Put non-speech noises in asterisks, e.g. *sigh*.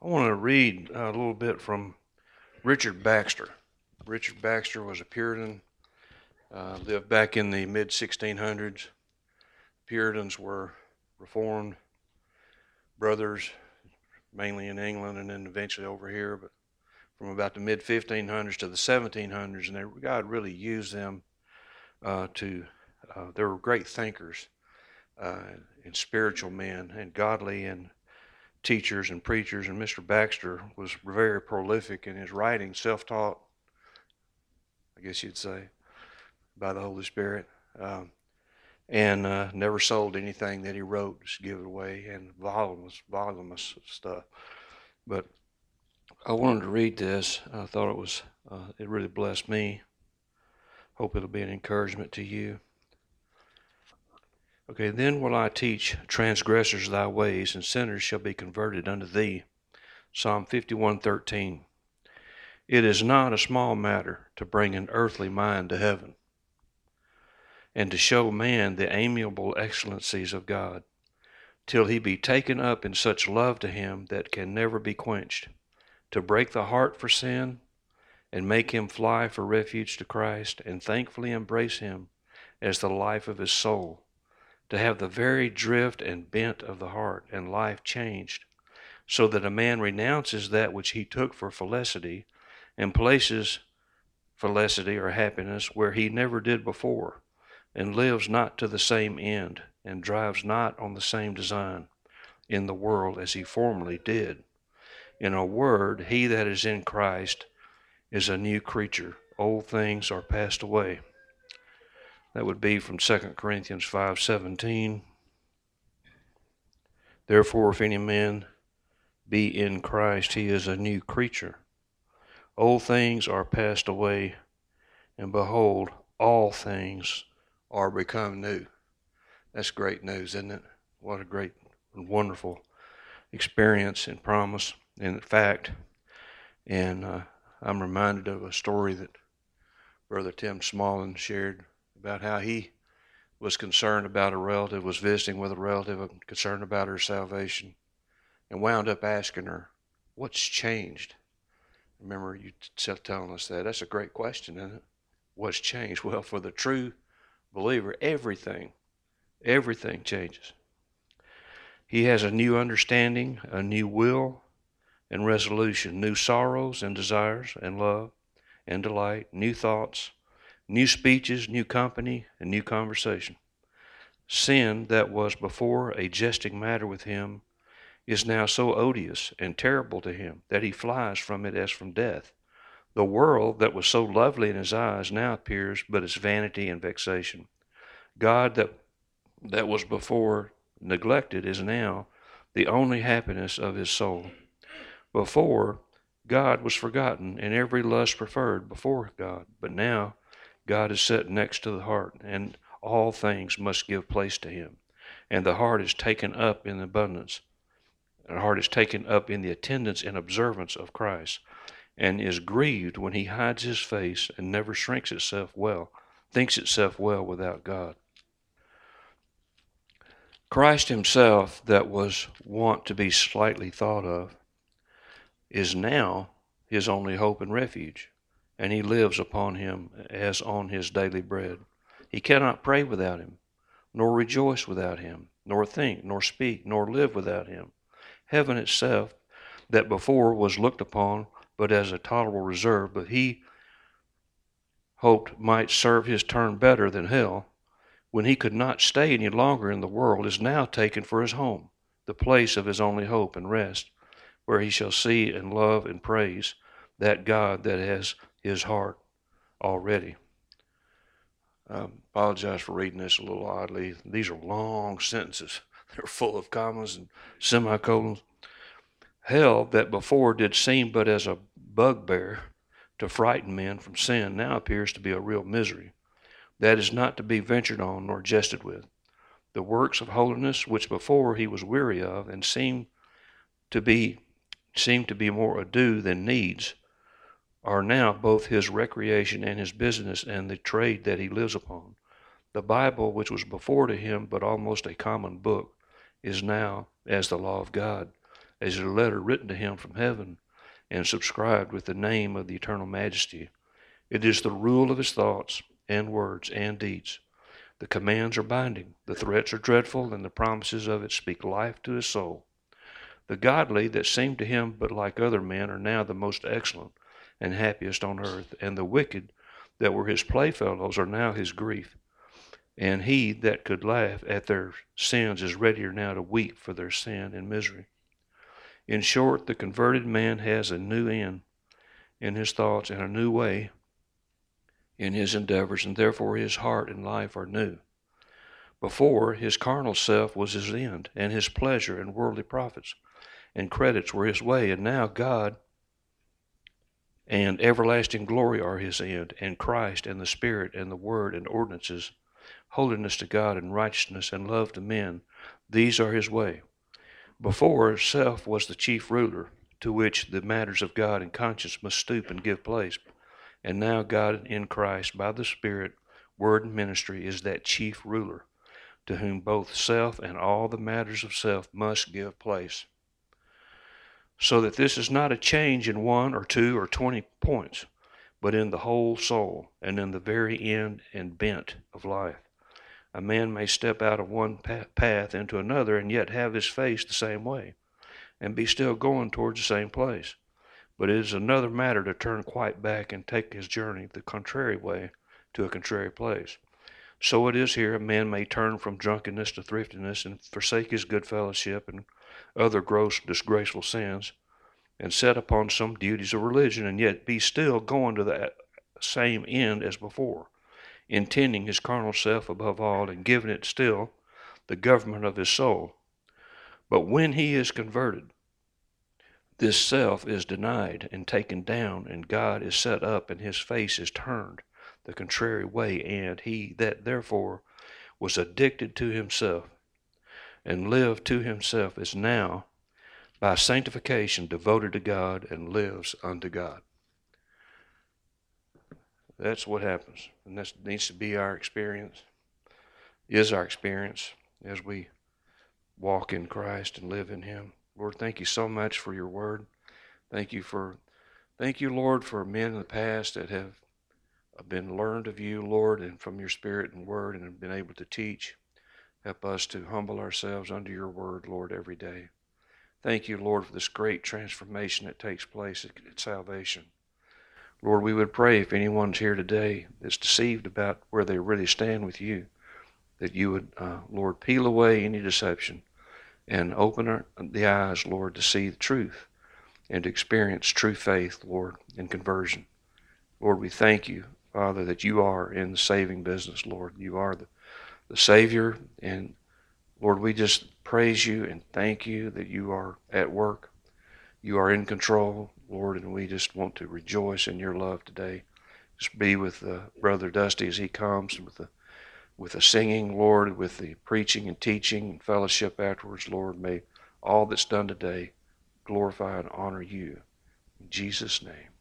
I want to read a little bit from Richard Baxter. Richard Baxter was a Puritan, uh, lived back in the mid 1600s. Puritans were Reformed brothers, mainly in England and then eventually over here, but from about the mid 1500s to the 1700s, and they, God really used them uh, to. Uh, they were great thinkers uh, and spiritual men and godly and teachers and preachers. And Mr. Baxter was very prolific in his writing, self-taught, I guess you'd say, by the Holy Spirit. Um, and uh, never sold anything that he wrote, just give it away, and voluminous, voluminous stuff. But I wanted to read this. I thought it was, uh, it really blessed me. Hope it'll be an encouragement to you. Okay, then will I teach transgressors thy ways, and sinners shall be converted unto thee. Psalm 51:13. It is not a small matter to bring an earthly mind to heaven, and to show man the amiable excellencies of God, till he be taken up in such love to him that can never be quenched, to break the heart for sin, and make him fly for refuge to Christ, and thankfully embrace him as the life of his soul, to have the very drift and bent of the heart and life changed, so that a man renounces that which he took for felicity, and places felicity or happiness where he never did before, and lives not to the same end, and drives not on the same design in the world as he formerly did. In a word, he that is in Christ is a new creature. Old things are passed away. That would be from 2 Corinthians 5:17. Therefore if any man be in Christ, he is a new creature. Old things are passed away, and behold, all things are become new. That's great news, isn't it? What a great and wonderful experience and promise and fact. And uh, I'm reminded of a story that Brother Tim Smallin shared about how he was concerned about a relative, was visiting with a relative, concerned about her salvation, and wound up asking her, What's changed? Remember you telling us that. That's a great question, isn't it? What's changed? Well, for the true believer, everything, everything changes. He has a new understanding, a new will and resolution, new sorrows and desires and love and delight, new thoughts, new speeches, new company, and new conversation. Sin that was before a jesting matter with him is now so odious and terrible to him that he flies from it as from death. The world that was so lovely in his eyes now appears but as vanity and vexation. God that that was before neglected is now the only happiness of his soul. Before, God was forgotten and every lust preferred before God, but now God is set next to the heart, and all things must give place to him. And the heart is taken up in abundance the heart is taken up in the attendance and observance of Christ, and is grieved when he hides his face and never shrinks itself well, thinks itself well without God. Christ himself, that was wont to be slightly thought of, is now his only hope and refuge, and he lives upon him as on his daily bread. He cannot pray without him, nor rejoice without him, nor think, nor speak, nor live without him heaven itself that before was looked upon but as a tolerable reserve, but he hoped might serve his turn better than hell, when he could not stay any longer in the world, is now taken for his home, the place of his only hope and rest, where he shall see and love and praise that God that has his heart already. I apologize for reading this a little oddly. These are long sentences. *laughs* They're full of commas and semicolons. Hell, that before did seem but as a bugbear to frighten men from sin, now appears to be a real misery that is not to be ventured on nor jested with. The works of holiness which before he was weary of and seemed to be seemed to be more ado than needs are now both his recreation and his business and the trade that he lives upon. The Bible, which was before to him but almost a common book, is now as the law of God, as a letter written to him from heaven and subscribed with the name of the eternal majesty. It is the rule of his thoughts and words and deeds. The commands are binding, the threats are dreadful, and the promises of it speak life to his soul. The godly that seemed to him but like other men are now the most excellent and happiest on earth, and the wicked that were his playfellows are now his grief. And he that could laugh at their sins is readier now to weep for their sin and misery. In short, the converted man has a new end in his thoughts and a new way in his endeavors, and therefore his heart and life are new. Before, his carnal self was his end, and his pleasure and worldly profits and credits were his way, and now God and everlasting glory are his end, and Christ and the Spirit and the Word and ordinances, holiness to God and righteousness and love to men, these are his way. Before, self was the chief ruler, to which the matters of God and conscience must stoop and give place. And now God in Christ, by the Spirit, Word, and ministry, is that chief ruler, to whom both self and all the matters of self must give place. So that this is not a change in one or two or twenty points, but in the whole soul and in the very end and bent of life. A man may step out of one path into another and yet have his face the same way and be still going towards the same place. But it is another matter to turn quite back and take his journey the contrary way to a contrary place. So it is here a man may turn from drunkenness to thriftiness and forsake his good fellowship and other gross, disgraceful sins, and set upon some duties of religion, and yet be still going to that same end as before, intending his carnal self above all, and giving it still the government of his soul. But when he is converted, this self is denied and taken down, and God is set up, and his face is turned the contrary way, and he that therefore was addicted to himself and lived to himself is now by sanctification devoted to God and lives unto God. That's what happens, and that needs to be our experience, is our experience as we walk in Christ and live in Him. Lord, thank you so much for your word. Thank you for, thank you, Lord, for men in the past that have been learned of you, Lord, and from your Spirit and word, and have been able to teach. Help us to humble ourselves under your word, Lord, every day. Thank you, Lord, for this great transformation that takes place at, at salvation. Lord, we would pray if anyone's here today that's deceived about where they really stand with you, that you would, uh, Lord, peel away any deception and open our, the eyes, Lord, to see the truth and to experience true faith, Lord, and conversion. Lord, we thank you, Father, that you are in the saving business, Lord. You are the, the Savior. And Lord, we just praise you and thank you that you are at work. You are in control, Lord, and we just want to rejoice in your love today. Just be with uh, Brother Dusty as he comes with the with the singing, Lord, with the preaching and teaching and fellowship afterwards, Lord. May all that's done today glorify and honor you. In Jesus' name.